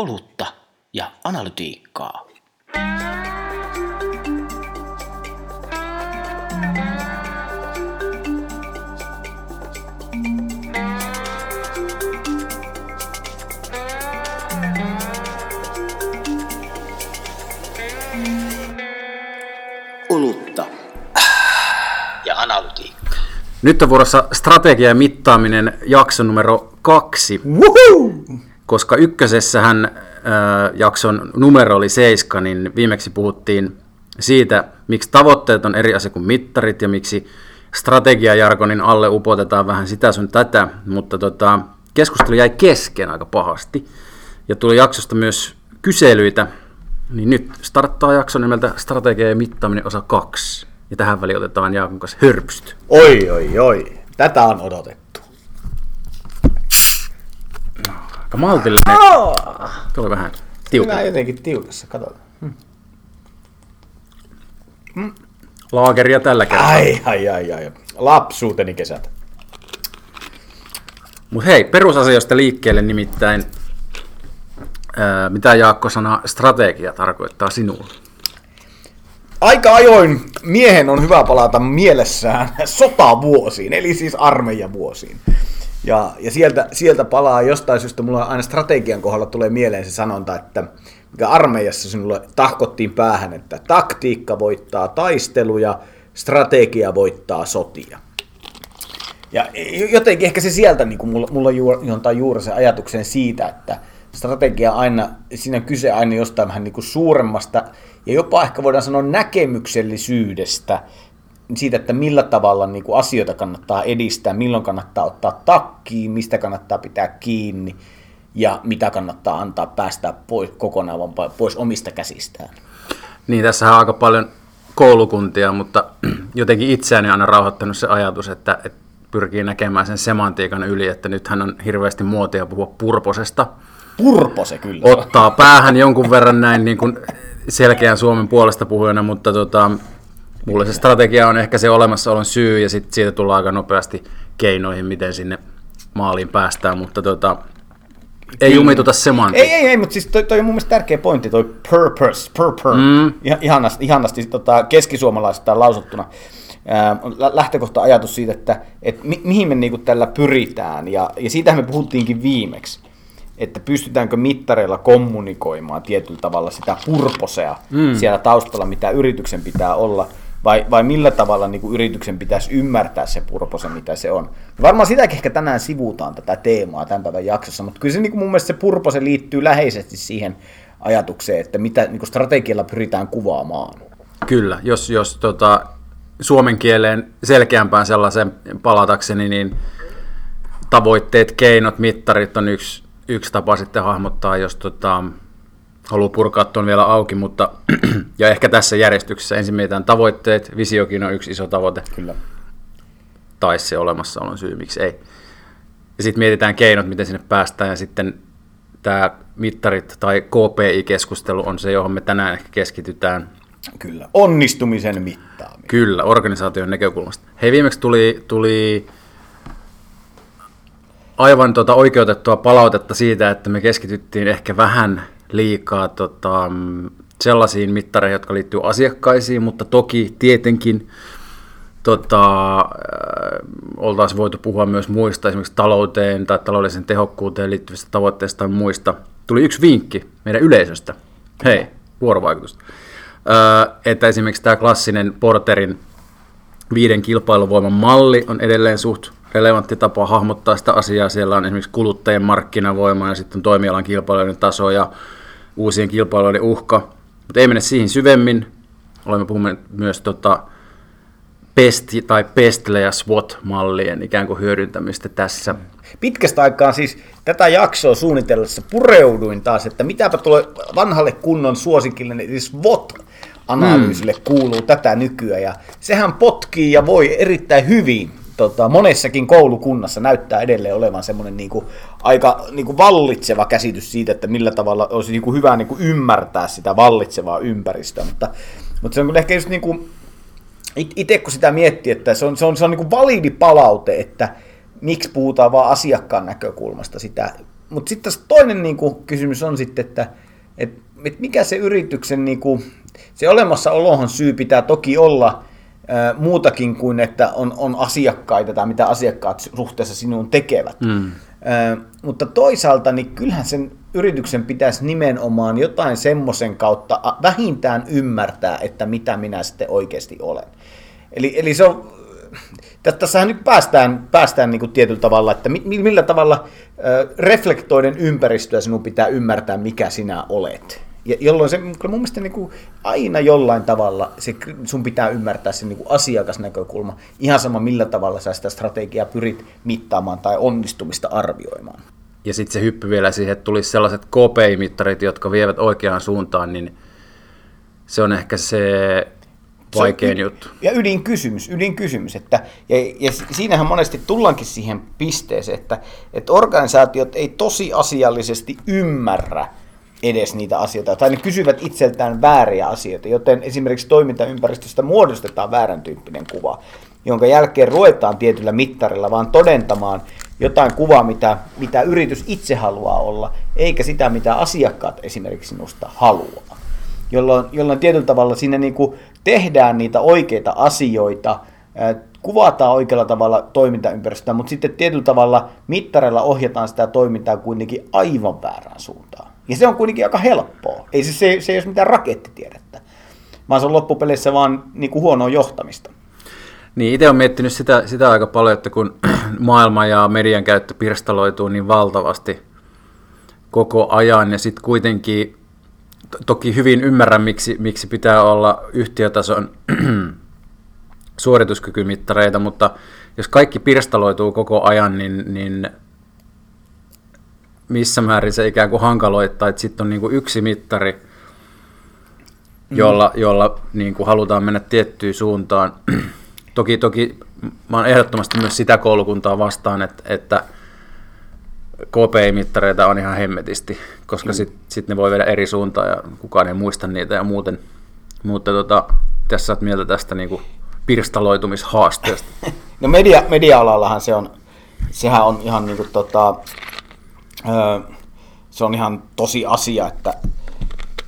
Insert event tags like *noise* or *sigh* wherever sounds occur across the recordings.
olutta ja analytiikkaa. Olutta ja analytiikkaa. Nyt on vuorossa strategia ja mittaaminen jakso numero kaksi. Woohoo! Koska ykkösessähän äh, jakson numero oli seiska, niin viimeksi puhuttiin siitä, miksi tavoitteet on eri asia kuin mittarit ja miksi strategiajargonin alle upotetaan vähän sitä sun tätä, mutta tota, keskustelu jäi kesken aika pahasti ja tuli jaksosta myös kyselyitä, niin nyt starttaa jakso nimeltä Strategia ja mittaaminen osa 2. Ja tähän väliin otetaan Jaakon kanssa hörpyst. Oi, oi, oi. Tätä on odotettu. Aika maltillinen. Tuli vähän tiukka. Minä jotenkin tiukassa, katsotaan. Laageria tällä kertaa. Ai, ai, ai, ai. Lapsuuteni kesät. Mutta hei, perusasioista liikkeelle nimittäin, ää, mitä Jaakko sana strategia tarkoittaa sinulle? Aika ajoin miehen on hyvä palata mielessään sotavuosiin, eli siis armeijavuosiin. Ja, ja sieltä, sieltä palaa jostain syystä, mulla aina strategian kohdalla tulee mieleen se sanonta, että mikä armeijassa sinulle tahkottiin päähän, että taktiikka voittaa taisteluja, strategia voittaa sotia. Ja jotenkin ehkä se sieltä niin kuin mulla, mulla juontaa juuri se ajatuksen siitä, että strategia aina, siinä on kyse aina jostain vähän niin kuin suuremmasta ja jopa ehkä voidaan sanoa näkemyksellisyydestä, siitä, että millä tavalla niin kuin asioita kannattaa edistää, milloin kannattaa ottaa takkiin, mistä kannattaa pitää kiinni ja mitä kannattaa antaa päästä pois kokonaan vaan pois omista käsistään. Niin, tässä on aika paljon koulukuntia, mutta jotenkin itseäni on aina rauhoittanut se ajatus, että, että pyrkii näkemään sen semantiikan yli, että nythän on hirveästi muotia puhua purposesta. Purpose kyllä. Ottaa päähän jonkun verran näin niin kuin selkeän Suomen puolesta puhujana, mutta tota, mulle se strategia on ehkä se olemassaolon syy ja sitten siitä tullaan aika nopeasti keinoihin, miten sinne maaliin päästään, mutta tota, ei jumituta semantiikkaa. Ei, ei, ei, mutta siis toi, toi on mun mielestä tärkeä pointti, toi purpose, purpose, mm. ihanasti, ihanasti tota, keskisuomalaisesta lausuttuna. lähtökohta ajatus siitä, että et mi, mihin me niinku tällä pyritään, ja, ja siitähän me puhuttiinkin viimeksi, että pystytäänkö mittareilla kommunikoimaan tietyllä tavalla sitä purposea mm. siellä taustalla, mitä yrityksen pitää olla, vai, vai millä tavalla niin kuin yrityksen pitäisi ymmärtää se purpose, mitä se on. Varmaan sitäkin ehkä tänään sivutaan tätä teemaa tämän päivän jaksossa, mutta kyllä se niin kuin mun mielestä se purpose liittyy läheisesti siihen ajatukseen, että mitä niin kuin strategialla pyritään kuvaamaan. Kyllä, jos, jos tota, suomen kieleen selkeämpään sellaisen palatakseni, niin tavoitteet, keinot, mittarit on yksi, yksi tapa sitten hahmottaa, jos tota, haluaa purkaa tuon vielä auki, mutta *clears throat* ja ehkä tässä järjestyksessä ensin mietitään tavoitteet, visiokin on yksi iso tavoite. Kyllä. Tai se olemassaolon syy, miksi ei. Ja sitten mietitään keinot, miten sinne päästään, ja sitten tämä mittarit tai KPI-keskustelu on se, johon me tänään ehkä keskitytään. Kyllä, onnistumisen mittaaminen. Kyllä, organisaation näkökulmasta. Hei, viimeksi tuli, tuli aivan tota oikeutettua palautetta siitä, että me keskityttiin ehkä vähän liikaa tota, sellaisiin mittareihin, jotka liittyy asiakkaisiin, mutta toki tietenkin tota, äh, oltaisiin voitu puhua myös muista, esimerkiksi talouteen tai taloudellisen tehokkuuteen liittyvistä tavoitteista tai muista. Tuli yksi vinkki meidän yleisöstä. Hei, vuorovaikutusta. Äh, että esimerkiksi tämä klassinen Porterin viiden kilpailuvoiman malli on edelleen suht relevantti tapa hahmottaa sitä asiaa. Siellä on esimerkiksi kuluttajien markkinavoima ja sitten toimialan kilpailujen taso ja uusien kilpailujen uhka. Mutta ei mene siihen syvemmin. Olemme puhuneet myös tota PEST tai PESTLE ja SWOT-mallien ikään kuin hyödyntämistä tässä. Pitkästä aikaa siis tätä jaksoa suunnitellessa pureuduin taas, että mitäpä tulee vanhalle kunnon suosikille, eli SWOT analyysille mm. kuuluu tätä nykyään. Ja sehän potkii ja voi erittäin hyvin tota, monessakin koulukunnassa näyttää edelleen olevan semmoinen kuin, aika niin kuin vallitseva käsitys siitä, että millä tavalla olisi niin kuin hyvä kuin ymmärtää sitä vallitsevaa ympäristöä. Mutta, mutta se on ehkä just kuin, itse kun sitä miettii, että se on, se on, se on niin kuin validi palaute, että miksi puhutaan vain asiakkaan näkökulmasta sitä Mutta sitten toinen niin kuin, kysymys on sitten, että et, et mikä se yrityksen, niin kuin, se olemassaolohan syy pitää toki olla muutakin kuin, että on, on asiakkaita tai mitä asiakkaat suhteessa sinuun tekevät. Mm. Ää, mutta toisaalta niin kyllähän sen yrityksen pitäisi nimenomaan jotain semmoisen kautta vähintään ymmärtää, että mitä minä sitten oikeasti olen. Eli, eli se on, tässähän nyt päästään, päästään niin kuin tietyllä tavalla, että millä tavalla reflektoiden ympäristöä sinun pitää ymmärtää, mikä sinä olet. Ja jolloin se mun mielestä niin kuin aina jollain tavalla se, sun pitää ymmärtää se niin kuin asiakasnäkökulma, ihan sama millä tavalla sä sitä strategiaa pyrit mittaamaan tai onnistumista arvioimaan. Ja sitten se hyppy vielä siihen, että tulisi sellaiset KPI-mittarit, jotka vievät oikeaan suuntaan, niin se on ehkä se vaikein se, juttu. Ja ydinkysymys, ydinkysymys. Että, ja, ja siinähän monesti tullaankin siihen pisteeseen, että, että organisaatiot ei tosiasiallisesti ymmärrä edes niitä asioita, tai ne kysyvät itseltään vääriä asioita, joten esimerkiksi toimintaympäristöstä muodostetaan väärän tyyppinen kuva, jonka jälkeen ruvetaan tietyllä mittarilla vaan todentamaan jotain kuvaa, mitä, mitä yritys itse haluaa olla, eikä sitä, mitä asiakkaat esimerkiksi sinusta haluaa. Jolloin, jolloin tietyllä tavalla siinä niin kuin tehdään niitä oikeita asioita, kuvataan oikealla tavalla toimintaympäristöä, mutta sitten tietyllä tavalla mittareilla ohjataan sitä toimintaa kuitenkin aivan väärään suuntaan. Ja se on kuitenkin aika helppoa. Ei se, se, se ei ole mitään rakettitiedettä, vaan se on loppupeleissä vaan niin kuin huonoa johtamista. Niin, itse olen miettinyt sitä, sitä aika paljon, että kun *clears throat* maailma ja median käyttö pirstaloituu niin valtavasti koko ajan, ja sitten kuitenkin toki hyvin ymmärrän, miksi, miksi pitää olla yhtiötason *clears throat* suorituskykymittareita, mutta jos kaikki pirstaloituu koko ajan, niin, niin missä määrin se ikään kuin hankaloittaa, että sitten on niin kuin yksi mittari, jolla, mm. jolla niin kuin halutaan mennä tiettyyn suuntaan. *clears throat* toki, toki mä olen ehdottomasti myös sitä koulukuntaa vastaan, että, että KPI-mittareita on ihan hemmetisti, koska mm. sitten sit ne voi viedä eri suuntaan ja kukaan ei muista niitä ja muuten. Mutta tota, tässä olet mieltä tästä niin kuin pirstaloitumishaasteesta. *laughs* no media, media-alallahan se on, sehän on ihan niin kuin tota, se on ihan tosi asia, että,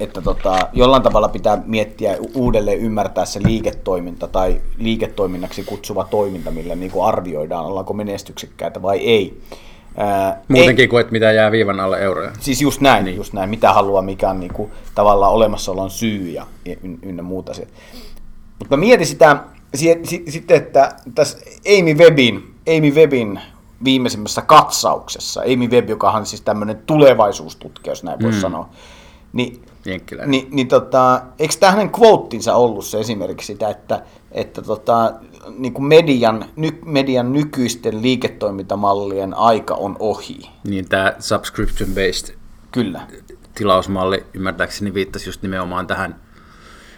että tota, jollain tavalla pitää miettiä uudelleen ymmärtää se liiketoiminta tai liiketoiminnaksi kutsuva toiminta, millä niin kuin arvioidaan, ollaanko menestyksekkäitä vai ei. Ää, Muutenkin ei, kuin, että mitä jää viivan alle euroja. Siis just näin, niin. just näin. Mitä haluaa, mikä on niin kuin, tavallaan olemassaolon syy ja ynnä muuta. Mutta mietin sitä sitten, että tässä Amy Webin, Amy Webin viimeisimmässä katsauksessa, Amy Webb, joka on siis tämmöinen tulevaisuustutkija, jos näin mm. sanoa, niin, niin, niin tota, eikö tämä hänen quotetinsa ollut se esimerkiksi sitä, että, että tota, niin kuin median, ny, median nykyisten liiketoimintamallien aika on ohi. Niin tämä subscription-based Kyllä. tilausmalli ymmärtääkseni viittasi just nimenomaan tähän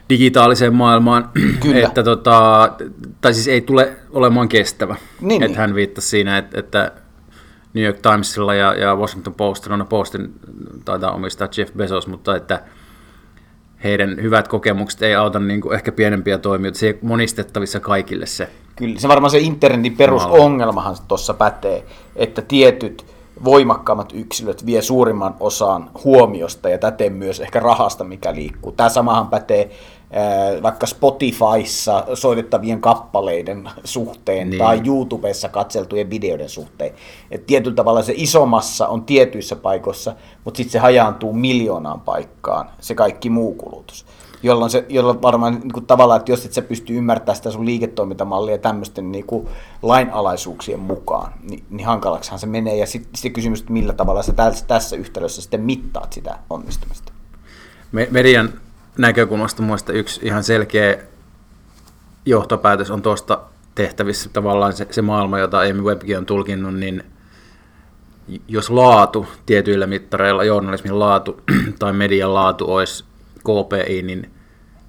digitaaliseen maailmaan, Kyllä. että tota, tai siis ei tule olemaan kestävä. Niin, että niin. hän viittasi siinä, että, että New York Timesilla ja, ja Washington Postilla, no Postin taitaa omistaa Jeff Bezos, mutta että heidän hyvät kokemukset ei auta niin kuin ehkä pienempiä toimijoita, se ei monistettavissa kaikille se. Kyllä, se varmaan se internetin perusongelmahan tuossa pätee, että tietyt voimakkaammat yksilöt vie suurimman osan huomiosta ja täten myös ehkä rahasta, mikä liikkuu. Tämä samahan pätee vaikka Spotifyssa soitettavien kappaleiden suhteen niin. tai YouTubessa katseltujen videoiden suhteen. Et tietyllä tavalla se isomassa on tietyissä paikoissa, mutta sitten se hajaantuu miljoonaan paikkaan, se kaikki muu kulutus. Jolloin, se, jolloin varmaan niin kuin tavallaan, että jos et sä pysty ymmärtämään sitä sun liiketoimintamallia tämmöisten niin kuin lainalaisuuksien mukaan, niin, niin hankalaksihan se menee. Ja sitten sit kysymys, että millä tavalla sä tässä, tässä yhtälössä sitten mittaat sitä onnistumista. Median näkökulmasta muista yksi ihan selkeä johtopäätös on tuosta tehtävissä tavallaan se, se maailma, jota Amy Webkin on tulkinnut, niin jos laatu tietyillä mittareilla, journalismin laatu *clears throat* tai median laatu olisi KPI, niin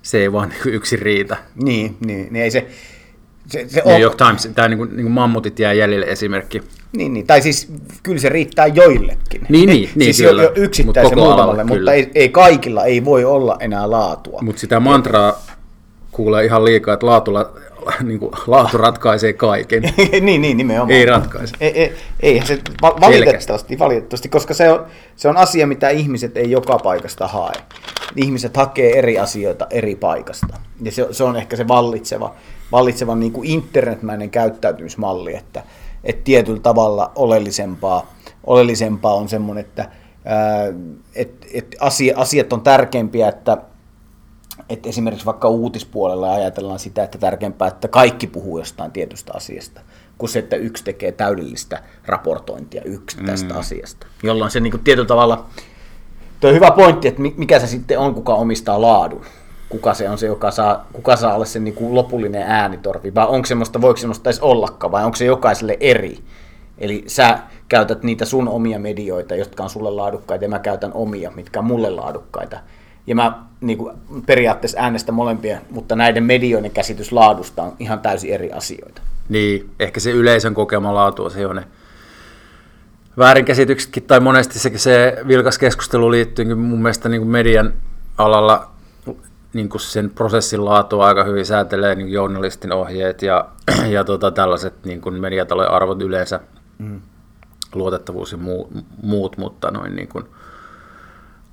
se ei vaan *laughs* niin yksi riitä. Niin, niin, niin ei se, se, se New York Times, tämä niin kuin, niin kuin mammutit jää jäljelle esimerkki. Niin, niin, tai siis kyllä se riittää joillekin. Niin, niin, niin siis kyllä. jo yksittäisen Mut muutamalle, mutta ei, ei, kaikilla ei voi olla enää laatua. Mutta sitä mantraa kuulee ihan liikaa, että laatulla *laughs* niin kuin, laatu ratkaisee kaiken. *laughs* niin, niin, nimenomaan. Ei ratkaise. Ei, ei, eihän se va- valitettavasti, valitettavasti, koska se on, se on asia, mitä ihmiset ei joka paikasta hae. Ihmiset hakee eri asioita eri paikasta. Ja se, se on ehkä se vallitseva, vallitseva niin kuin internetmäinen käyttäytymismalli, että, että tietyllä tavalla oleellisempaa, oleellisempaa on semmoinen, että ää, et, et asia, asiat on tärkeimpiä, että että esimerkiksi vaikka uutispuolella ajatellaan sitä, että tärkeämpää, että kaikki puhuu jostain tietystä asiasta, kuin se, että yksi tekee täydellistä raportointia yksi tästä mm. asiasta. Jolloin se niin kuin tietyllä tavalla, tuo hyvä pointti, että mikä se sitten on, kuka omistaa laadun. Kuka se on se, joka saa, kuka saa olla se niin kuin lopullinen äänitorvi, vai onko semmoista, voiko semmoista edes ollakaan, vai onko se jokaiselle eri. Eli sä käytät niitä sun omia medioita, jotka on sulle laadukkaita, ja mä käytän omia, mitkä on mulle laadukkaita ja mä niin kuin, periaatteessa äänestä molempia, mutta näiden medioiden käsitys laadusta on ihan täysin eri asioita. Niin, ehkä se yleisön kokema laatu on se on ne väärinkäsityksetkin, tai monesti se, se vilkas keskustelu liittyy mun mielestä niin kuin median alalla niin kuin sen prosessin laatua aika hyvin säätelee niin journalistin ohjeet ja, *clears throat* ja tota, tällaiset niin kuin mediatalojen arvot yleensä, mm. luotettavuus ja muu, muut, mutta noin niin kuin,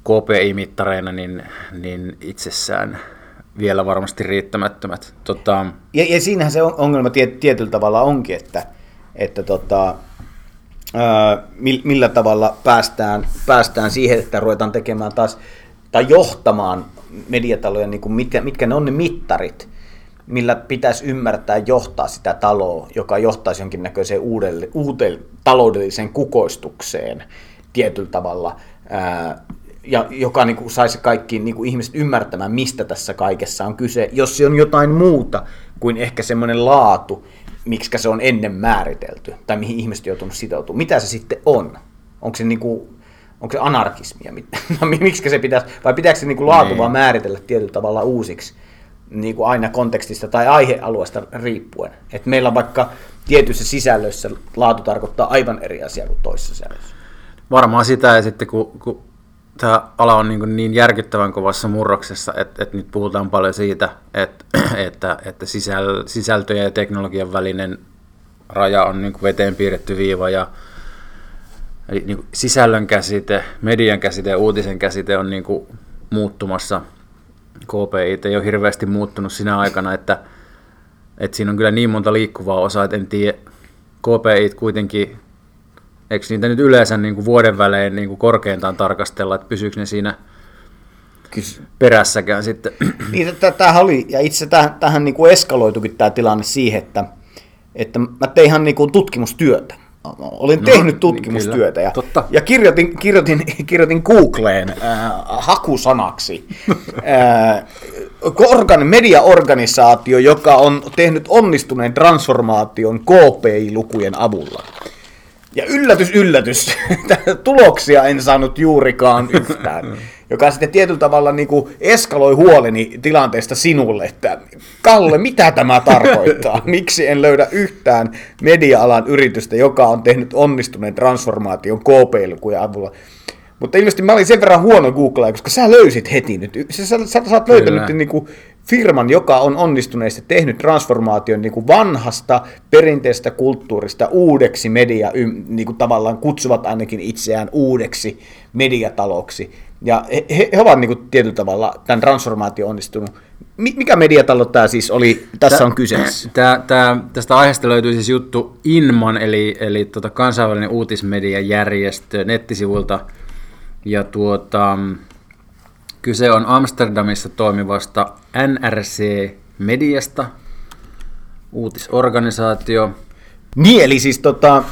KPI-mittareina niin, niin itsessään vielä varmasti riittämättömät. Tota... Ja, ja siinähän se ongelma tiet, tietyllä tavalla onkin, että, että tota, ää, millä tavalla päästään, päästään siihen, että ruvetaan tekemään taas tai johtamaan mediataloja, niin kuin mitkä, mitkä ne on ne mittarit, millä pitäisi ymmärtää johtaa sitä taloa, joka johtaisi jonkinnäköiseen uudelle, uuteen taloudelliseen kukoistukseen tietyllä tavalla. Ää, ja joka niin kuin, saisi kaikki niin kuin, ihmiset ymmärtämään, mistä tässä kaikessa on kyse, jos se on jotain muuta kuin ehkä semmoinen laatu, miksi se on ennen määritelty, tai mihin ihmiset joutunut sitoutumaan. Mitä se sitten on? Onko se, niin kuin, onko se anarkismia? *laughs* No, miksi se pitäisi, vai pitääkö se niin kuin laatu vaan määritellä tietyllä tavalla uusiksi? niin kuin aina kontekstista tai aihealueesta riippuen. Et meillä on vaikka tietyissä sisällöissä laatu tarkoittaa aivan eri asiaa kuin toisessa sisällöissä. Varmaan sitä, ja sitten kun, kun tämä ala on niin, niin järkyttävän kovassa murroksessa, että, että nyt puhutaan paljon siitä, että, *clears throat* että, että sisäl, sisältöjen ja teknologian välinen raja on niin veteen piirretty viiva ja eli niin sisällön käsite, median käsite ja uutisen käsite on niin muuttumassa. KPI ei ole hirveästi muuttunut sinä aikana, että, että siinä on kyllä niin monta liikkuvaa osaa, että en tiedä, KPI kuitenkin Eikö niitä nyt yleensä niin kuin vuoden välein niin kuin korkeintaan tarkastella, että pysyykö ne siinä perässäkään sitten? Niin, tämähän oli, ja itse tähän, tähän niin kuin eskaloitukin tämä tilanne siihen, että, että mä tein ihan niin kuin tutkimustyötä. Olin no, tehnyt niin, tutkimustyötä niin, ja, Totta. ja kirjoitin, kirjoitin, *laughs* kirjoitin Googleen äh, hakusanaksi *laughs* äh, organ, mediaorganisaatio, joka on tehnyt onnistuneen transformaation KPI-lukujen avulla. Ja yllätys, yllätys, *laughs* tuloksia en saanut juurikaan yhtään. Joka sitten tietyllä tavalla niin kuin eskaloi huoleni tilanteesta sinulle, että Kalle, mitä tämä tarkoittaa? *laughs* Miksi en löydä yhtään media-alan yritystä, joka on tehnyt onnistuneen transformaation KP-lukujen avulla? Mutta ilmeisesti mä olin sen verran huono Google, koska sä löysit heti nyt. Sä, sä, sä, sä oot löytänyt niin kuin firman, joka on onnistuneesti tehnyt transformaation niin kuin vanhasta perinteisestä kulttuurista uudeksi media, niin kuin tavallaan kutsuvat ainakin itseään uudeksi mediataloksi. Ja he, he ovat niin kuin tietyllä tavalla tämän transformaation onnistunut. Mikä mediatalo tämä siis oli, tässä Tää, on kyseessä? Tää, tää, tästä aiheesta löytyy siis juttu Inman, eli, eli tota kansainvälinen uutismediajärjestö nettisivuilta. Ja tuota, Kyse on Amsterdamissa toimivasta NRC-mediasta, uutisorganisaatio. Niin, eli siis tota,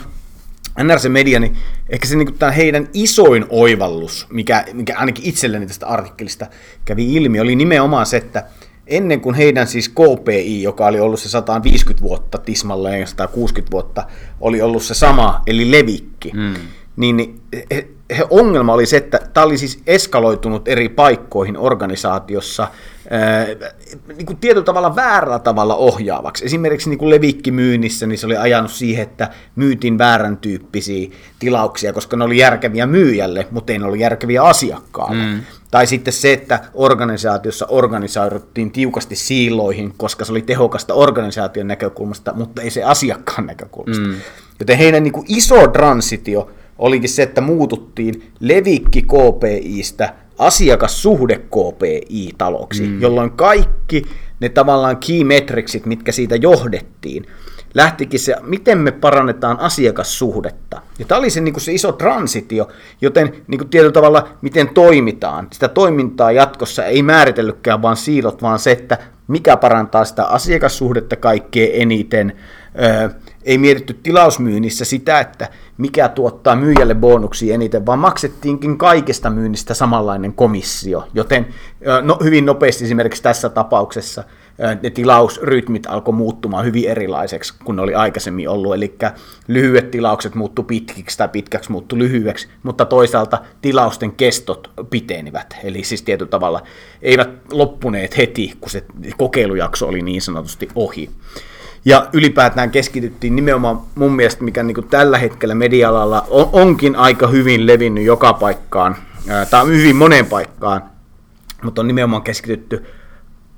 NRC Media, niin ehkä se niin tämä heidän isoin oivallus, mikä, mikä ainakin itselleni tästä artikkelista kävi ilmi, oli nimenomaan se, että ennen kuin heidän siis KPI, joka oli ollut se 150 vuotta tismalleen ja 160 vuotta, oli ollut se sama, eli levikki, hmm. niin he, he ongelma oli se, että tämä oli siis eskaloitunut eri paikkoihin organisaatiossa ää, niin kuin tietyllä tavalla väärällä tavalla ohjaavaksi. Esimerkiksi niin kuin levikkimyynnissä niin se oli ajanut siihen, että myytiin väärän tyyppisiä tilauksia, koska ne oli järkeviä myyjälle, mutta ei ne ollut järkeviä asiakkaalle. Mm. Tai sitten se, että organisaatiossa organisoiduttiin tiukasti siiloihin, koska se oli tehokasta organisaation näkökulmasta, mutta ei se asiakkaan näkökulmasta. Mm. Joten heidän niin kuin iso transitio olikin se, että muututtiin levikki KPIstä asiakassuhde KPI-taloksi, mm. jolloin kaikki ne tavallaan key metricsit, mitkä siitä johdettiin, lähtikin se, miten me parannetaan asiakassuhdetta. Ja tämä oli se, niin kuin se iso transitio, joten niin kuin tietyllä tavalla, miten toimitaan. Sitä toimintaa jatkossa ei määritellytkään vain siilot, vaan se, että mikä parantaa sitä asiakassuhdetta kaikkein eniten. Öö, ei mietitty tilausmyynnissä sitä, että mikä tuottaa myyjälle bonuksia eniten, vaan maksettiinkin kaikesta myynnistä samanlainen komissio. Joten no, hyvin nopeasti esimerkiksi tässä tapauksessa – ne tilausrytmit alkoi muuttumaan hyvin erilaiseksi kuin ne oli aikaisemmin ollut, eli lyhyet tilaukset muuttu pitkiksi tai pitkäksi muuttu lyhyeksi, mutta toisaalta tilausten kestot pitenivät, eli siis tietyllä tavalla eivät loppuneet heti, kun se kokeilujakso oli niin sanotusti ohi. Ja ylipäätään keskityttiin nimenomaan mun mielestä, mikä niin tällä hetkellä media-alalla on, onkin aika hyvin levinnyt joka paikkaan, tai hyvin moneen paikkaan, mutta on nimenomaan keskitytty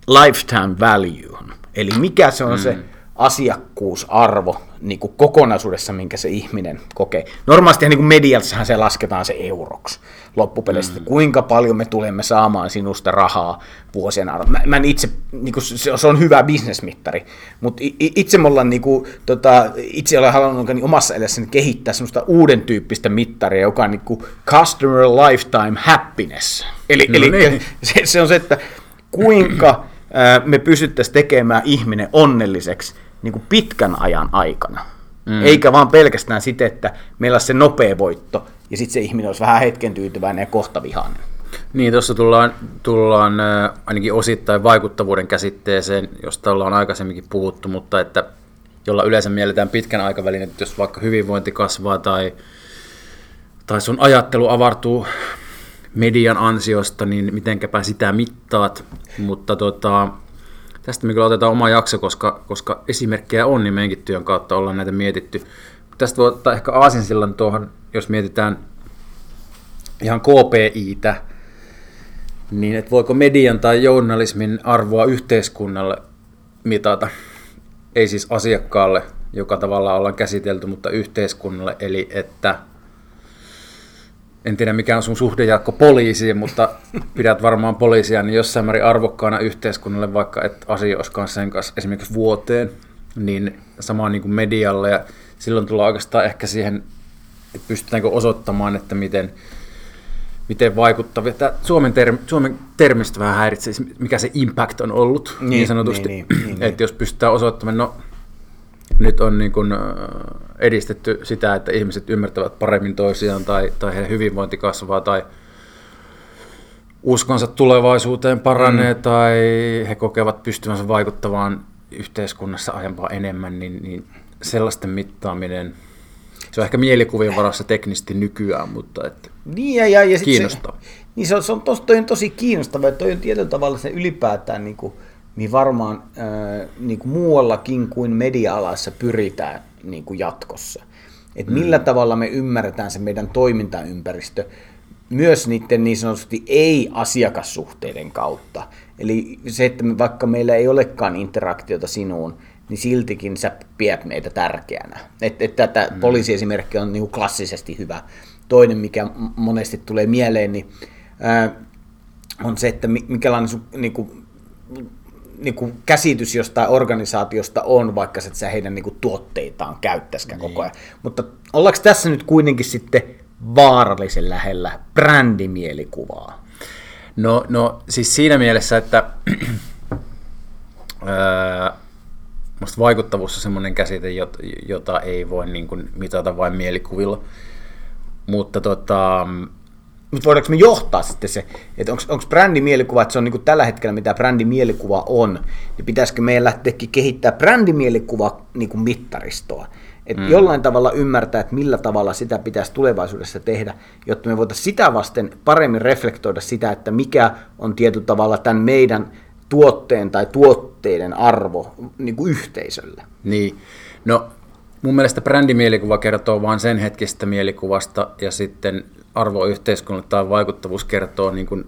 lifetime value, eli mikä se on mm. se asiakkuusarvo niin kuin kokonaisuudessa, minkä se ihminen kokee. Normaalisti niin kuin mediassahan se lasketaan se euroksi loppupeleissä, mm. kuinka paljon me tulemme saamaan sinusta rahaa vuosien arvo. Mä, mä itse, niin kuin, se, se on hyvä bisnesmittari, mutta itse me ollaan, niin kuin, tota, itse olen halunnut niin omassa elässäni kehittää semmoista uuden tyyppistä mittaria, joka on niin kuin customer lifetime happiness. Eli, no eli niin. se, se on se, että kuinka *clears throat* me pystyttäisiin tekemään ihminen onnelliseksi niin kuin pitkän ajan aikana. Mm. Eikä vaan pelkästään sitä, että meillä olisi se nopea voitto ja sitten se ihminen olisi vähän hetken tyytyväinen ja kohta vihainen. Niin, tuossa tullaan, tullaan ainakin osittain vaikuttavuuden käsitteeseen, josta ollaan aikaisemminkin puhuttu, mutta että jolla yleensä mielletään pitkän aikavälin, että jos vaikka hyvinvointi kasvaa tai, tai sun ajattelu avartuu median ansiosta, niin mitenkäpä sitä mittaat. Mutta tota, tästä me kyllä otetaan oma jakso, koska, koska esimerkkejä on, niin meidänkin työn kautta ollaan näitä mietitty. Tästä voi ottaa ehkä aasinsillan tuohon, jos mietitään ihan KPItä, niin että voiko median tai journalismin arvoa yhteiskunnalle mitata. Ei siis asiakkaalle, joka tavallaan ollaan käsitelty, mutta yhteiskunnalle, eli että – en tiedä mikä on sun suhde Jaakko poliisiin, mutta *laughs* pidät varmaan poliisia niin jossain määrin arvokkaana yhteiskunnalle, vaikka et asioiskaan sen kanssa esimerkiksi vuoteen, niin samaan niin kuin medialle ja silloin tullaan oikeastaan ehkä siihen, että pystytäänkö osoittamaan, että miten, miten vaikuttavia. Tämä Suomen, term, Suomen termistä vähän häiritsee, mikä se impact on ollut niin, niin sanotusti. Niin, niin, niin, että jos pystytään osoittamaan, no nyt on niin kuin edistetty sitä, että ihmiset ymmärtävät paremmin toisiaan tai, tai heidän hyvinvointi kasvaa tai uskonsa tulevaisuuteen paranee mm. tai he kokevat pystyvänsä vaikuttavaan yhteiskunnassa aiempaa enemmän, niin, niin sellaisten mittaaminen, se on ehkä mielikuvien varassa teknisesti nykyään, mutta että niin ja, ja, ja kiinnostaa. Se, niin se on, se on, tos, toi on tosi kiinnostavaa, että toi on tietyllä tavalla se ylipäätään niin kuin, niin varmaan äh, niin kuin muuallakin kuin media-alassa pyritään niin kuin jatkossa. Et mm. millä tavalla me ymmärretään se meidän toimintaympäristö myös niiden niin sanotusti ei-asiakassuhteiden kautta. Eli se, että me, vaikka meillä ei olekaan interaktiota sinuun, niin siltikin sä pidät meitä tärkeänä. Että et tätä mm. poliisiesimerkki on niin klassisesti hyvä. Toinen, mikä monesti tulee mieleen, niin, ää, on se, että mikälainen sun, niin kuin, niin kuin käsitys jostain organisaatiosta on, vaikka se, että sä heidän niin kuin tuotteitaan käyttäisikään niin. koko ajan. Mutta ollaanko tässä nyt kuitenkin sitten vaarallisen lähellä brändimielikuvaa? No, no siis siinä mielessä, että *clears throat* musta vaikuttavuus on semmoinen käsite, jota ei voi niin kuin mitata vain mielikuvilla. Mutta tota, mutta voidaanko me johtaa sitten se, että onko brändimielikuva, että se on niin tällä hetkellä mitä brändimielikuva on, niin pitäisikö meidän lähteäkin kehittää brändimielikuva niin kuin mittaristoa. Että mm. jollain tavalla ymmärtää, että millä tavalla sitä pitäisi tulevaisuudessa tehdä, jotta me voitaisiin sitä vasten paremmin reflektoida sitä, että mikä on tietyllä tavalla tämän meidän tuotteen tai tuotteiden arvo niin kuin yhteisölle. Niin, no mun mielestä brändimielikuva kertoo vain sen hetkisestä mielikuvasta ja sitten arvo yhteiskunnalle tai vaikuttavuus kertoo niin kuin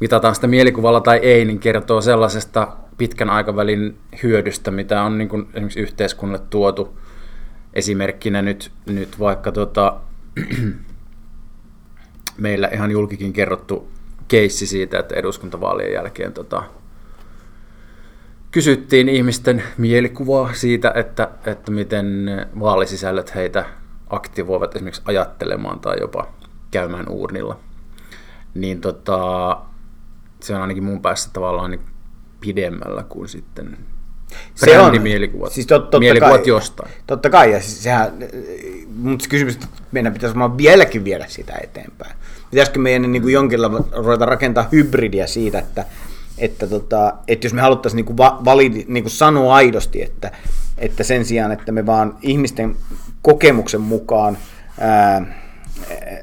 mitataan sitä mielikuvalla tai ei, niin kertoo sellaisesta pitkän aikavälin hyödystä, mitä on niin kuin esimerkiksi yhteiskunnalle tuotu. Esimerkkinä nyt, nyt vaikka tota, *clears throat* meillä ihan julkikin kerrottu keissi siitä, että eduskuntavaalien jälkeen tota, kysyttiin ihmisten mielikuvaa siitä, että, että miten vaalisisällöt heitä aktivoivat esimerkiksi ajattelemaan tai jopa käymään uurnilla. Niin tota, se on ainakin mun päässä tavallaan niin pidemmällä kuin sitten Se on. brändimielikuvat. Siis tot, totta mielikuvat kai, jostain. Totta kai, ja siis sehän, mutta kysymys, että meidän pitäisi varmaan vieläkin viedä sitä eteenpäin. Pitäisikö meidän niin kuin jonkinlailla ruveta rakentaa hybridiä siitä, että, että, tota, että jos me haluttaisiin niin kuin va, validi, niin kuin sanoa aidosti, että, että sen sijaan, että me vaan ihmisten kokemuksen mukaan ää,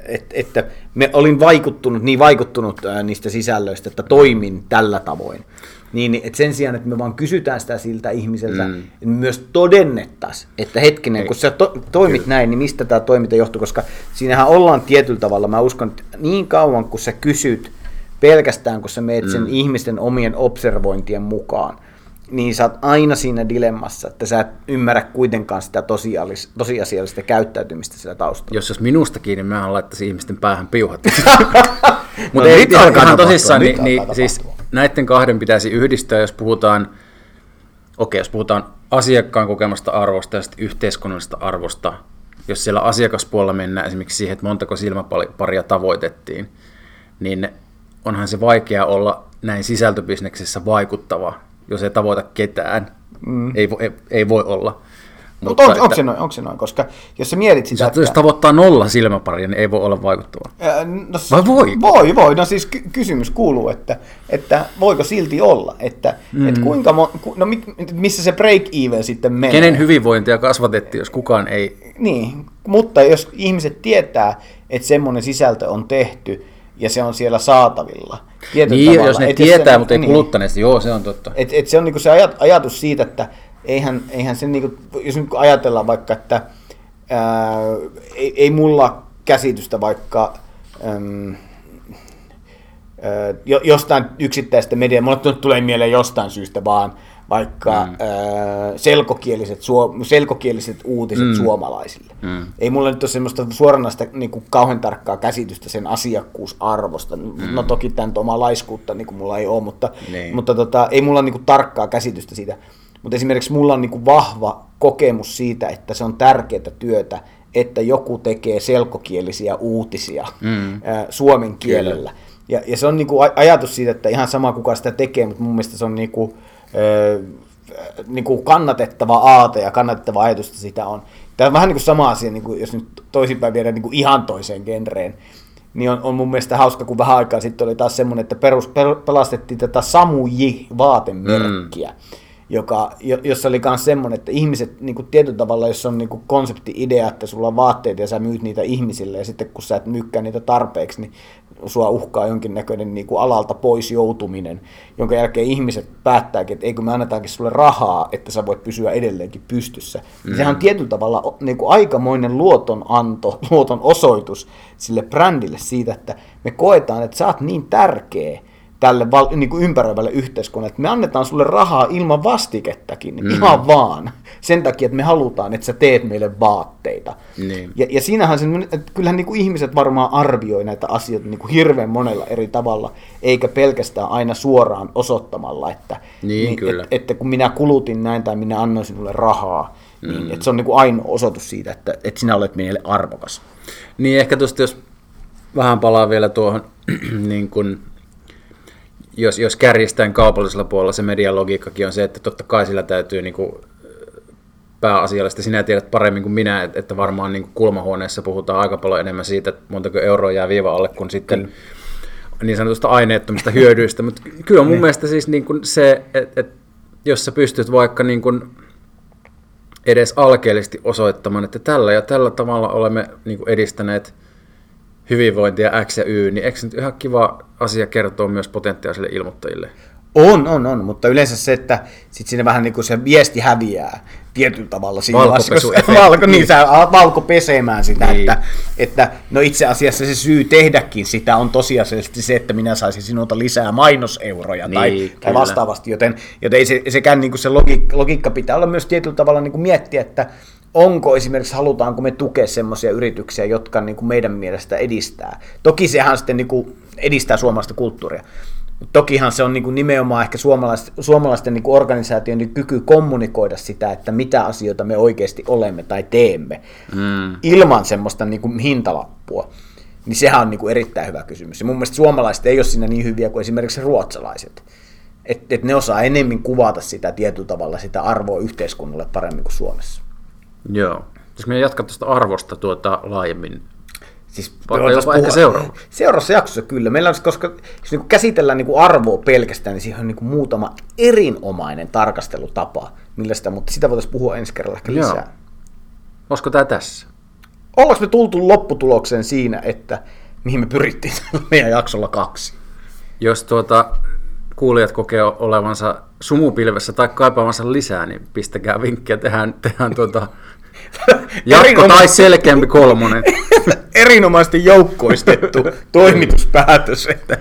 että, että me olin vaikuttunut, niin vaikuttunut ää, niistä sisällöistä, että toimin tällä tavoin. Niin, että sen sijaan, että me vaan kysytään sitä siltä ihmiseltä, mm. me myös todennettaisiin, että hetkinen, kun sä to, toimit Kyllä. näin, niin mistä tämä toiminta johtuu, koska siinähän ollaan tietyllä tavalla, mä uskon, että niin kauan kun sä kysyt pelkästään, kun sä meet mm. sen ihmisten omien observointien mukaan, niin sä oot aina siinä dilemmassa, että sä et ymmärrä kuitenkaan sitä tosiasiallista käyttäytymistä siellä taustalla. Jos olisi minusta kiinni, niin mä laittaisin ihmisten päähän piuhat. *laughs* No Mutta ei nyt ihan, alkaa ihan tosissaan, niin, niin siis näiden kahden pitäisi yhdistää, jos puhutaan, okei, jos puhutaan asiakkaan kokemasta arvosta ja yhteiskunnallisesta arvosta, jos siellä asiakaspuolella mennään esimerkiksi siihen, että montako silmäparia tavoitettiin, niin onhan se vaikea olla näin sisältöbisneksessä vaikuttava, jos ei tavoita ketään. Mm. Ei, ei, ei voi olla. Mutta on, onko, se noin, onko se noin? Koska jos sä mietit sitä, Jos, jos tavoittaa nolla silmäparia, niin ei voi olla vaikuttava. Ää, No, Vai voiko? Voi, voi. No siis ky- kysymys kuuluu, että, että voiko silti olla, että, mm. että kuinka mo- ku, no mi- missä se break even sitten menee. Kenen hyvinvointia kasvatettiin, jos kukaan ei... Niin, mutta jos ihmiset tietää, että semmoinen sisältö on tehty ja se on siellä saatavilla. Niin, tavalla, jos ne et tietää, se, mutta ei niin. kuluttaneet, joo, se on totta. Et, et se on niinku se ajat, ajatus siitä, että eihän, eihän se, niinku, jos nyt ajatellaan vaikka, että ää, ei, ei mulla käsitystä vaikka äm, jostain yksittäistä mediaa, mulle tulee mieleen jostain syystä vaan vaikka mm. ää, selkokieliset, suo, selkokieliset uutiset mm. suomalaisille. Mm. Ei mulla nyt ole semmoista suoranaista niin kuin kauhean tarkkaa käsitystä sen asiakkuusarvosta. Mm. No toki tämän omaa laiskuutta niin kuin mulla ei ole, mutta, Niin. mutta tota, ei mulla niin kuin tarkkaa käsitystä siitä. Mutta esimerkiksi mulla on niin kuin vahva kokemus siitä, että se on tärkeää työtä, että joku tekee selkokielisiä uutisia mm. ää, suomen kielellä. Ja, ja se on niinku a- ajatus siitä, että ihan sama kuka sitä tekee, mutta mun mielestä se on niinku, ö, niinku kannatettava aate ja kannatettava ajatus, että sitä on. Tämä on vähän niinku sama asia, niinku, jos nyt toisinpäin viedään niinku ihan toiseen genreen. Niin on, on mun mielestä hauska, kun vähän aikaa sitten oli taas semmoinen, että perus, per, pelastettiin tätä Samuji-vaatemerkkiä. Mm joka, jo- jossa oli myös semmoinen, että ihmiset niin kuin tietyllä tavalla, jos on niin kuin konsepti-idea, että sulla on vaatteita ja sä myyt niitä ihmisille, ja sitten kun sä et myykää niitä tarpeeksi, niin sua uhkaa jonkinnäköinen niin kuin alalta pois joutuminen, jonka jälkeen ihmiset päättääkin, että eikö me annetaankin sulle rahaa, että sä voit pysyä edelleenkin pystyssä. Mm. Sehän on tietyllä tavalla niin kuin aikamoinen luotonanto, *laughs* luoton osoitus sille brändille siitä, että me koetaan, että sä oot niin tärkeä, tälle val, niin kuin ympäröivälle yhteiskunnalle, että me annetaan sulle rahaa ilman vastikettakin, mm. ihan vaan. Sen takia, että me halutaan, että sä teet meille vaatteita. Niin. Ja, ja siinähän se, että kyllähän niin kuin ihmiset varmaan arvioi näitä asioita niin kuin hirveän monella eri tavalla, eikä pelkästään aina suoraan osoittamalla, että, Niin, kyllä. että, että kun minä kulutin näin tai minä annoin sinulle rahaa, mm. niin että se on niin kuin ainoa osoitus siitä, että, että sinä olet meille arvokas. Niin ehkä tuosta, jos vähän palaa vielä tuohon, *clears throat* niin kun, jos, jos kärjistään kaupallisella puolella se median logiikkakin on se, että totta kai sillä täytyy niin kuin, pääasiallisesti, sinä tiedät paremmin kuin minä, että, varmaan niin kuin kulmahuoneessa puhutaan aika paljon enemmän siitä, että montako euroa jää viiva alle, kuin sitten niin sanotusta aineettomista hyödyistä. Mutta kyllä mun mielestä siis niin kuin se, että, että jos sä pystyt vaikka niin kuin edes alkeellisesti osoittamaan, että tällä ja tällä tavalla olemme niin kuin edistäneet hyvinvointia X ja Y, niin eikö se nyt ihan kiva asia kertoa myös potentiaalisille ilmoittajille? On, on, on, mutta yleensä se, että sit siinä vähän niin kuin se viesti häviää tietyllä tavalla siinä Valkopesuefekti. *laughs* valko, niin, sä alat valko pesemään sitä, Niin. että, että no itse asiassa se syy tehdäkin sitä on tosiasiallisesti se, että minä saisin sinulta lisää mainoseuroja tai, Niin, tai kyllä. vastaavasti, joten, joten ei se, sekään niin kuin se logiikka, logiikka pitää olla myös tietyllä tavalla niin kuin miettiä, että onko esimerkiksi, halutaanko me tukea semmoisia yrityksiä, jotka niin kuin meidän mielestä edistää. Toki sehän sitten niin kuin edistää suomalaista kulttuuria. Tokihan se on niin kuin nimenomaan ehkä suomalaisten, suomalaisten niin kuin organisaation kyky kommunikoida sitä, että mitä asioita me oikeasti olemme tai teemme, mm. ilman semmoista niin kuin hintalappua. Niin sehän on niin kuin erittäin hyvä kysymys. Ja mun mielestä suomalaiset ei ole siinä niin hyviä kuin esimerkiksi ruotsalaiset. Että et ne osaa enemmän kuvata sitä tietyllä tavalla, sitä arvoa yhteiskunnalle paremmin kuin Suomessa. Joo. Jos me jatkaa tuosta arvosta tuota laajemmin. Siis Vaikka jopa ehkä seuraava. Seuraavassa jaksossa kyllä. Meillä on, koska jos niin käsitellään niin arvoa pelkästään, niin siihen on niin muutama erinomainen tarkastelutapa, millä sitä, mutta sitä voitaisiin puhua ensi kerralla ehkä Joo. lisää. Olisiko tämä tässä? Ollaanko me tultu lopputulokseen siinä, että mihin me pyrittiin *laughs* meidän jaksolla kaksi? Jos tuota, kuulijat kokee olevansa sumupilvessä tai kaipaavansa lisää, niin pistäkää vinkkiä, tehdään, tehdään tuota, jatko tai selkeämpi kolmonen. *laughs* erinomaisesti joukkoistettu *laughs* toimituspäätös, että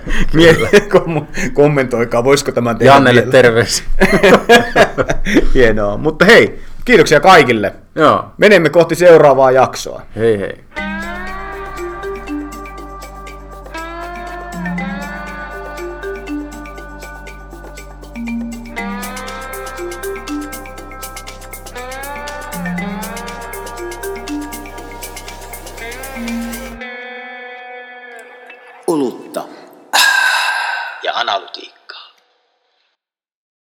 kom- kommentoikaa, voisiko tämän tehdä Jannelle vielä. terveisiä. *laughs* Hienoa, mutta hei, kiitoksia kaikille. Joo, Menemme kohti seuraavaa jaksoa. hei hei.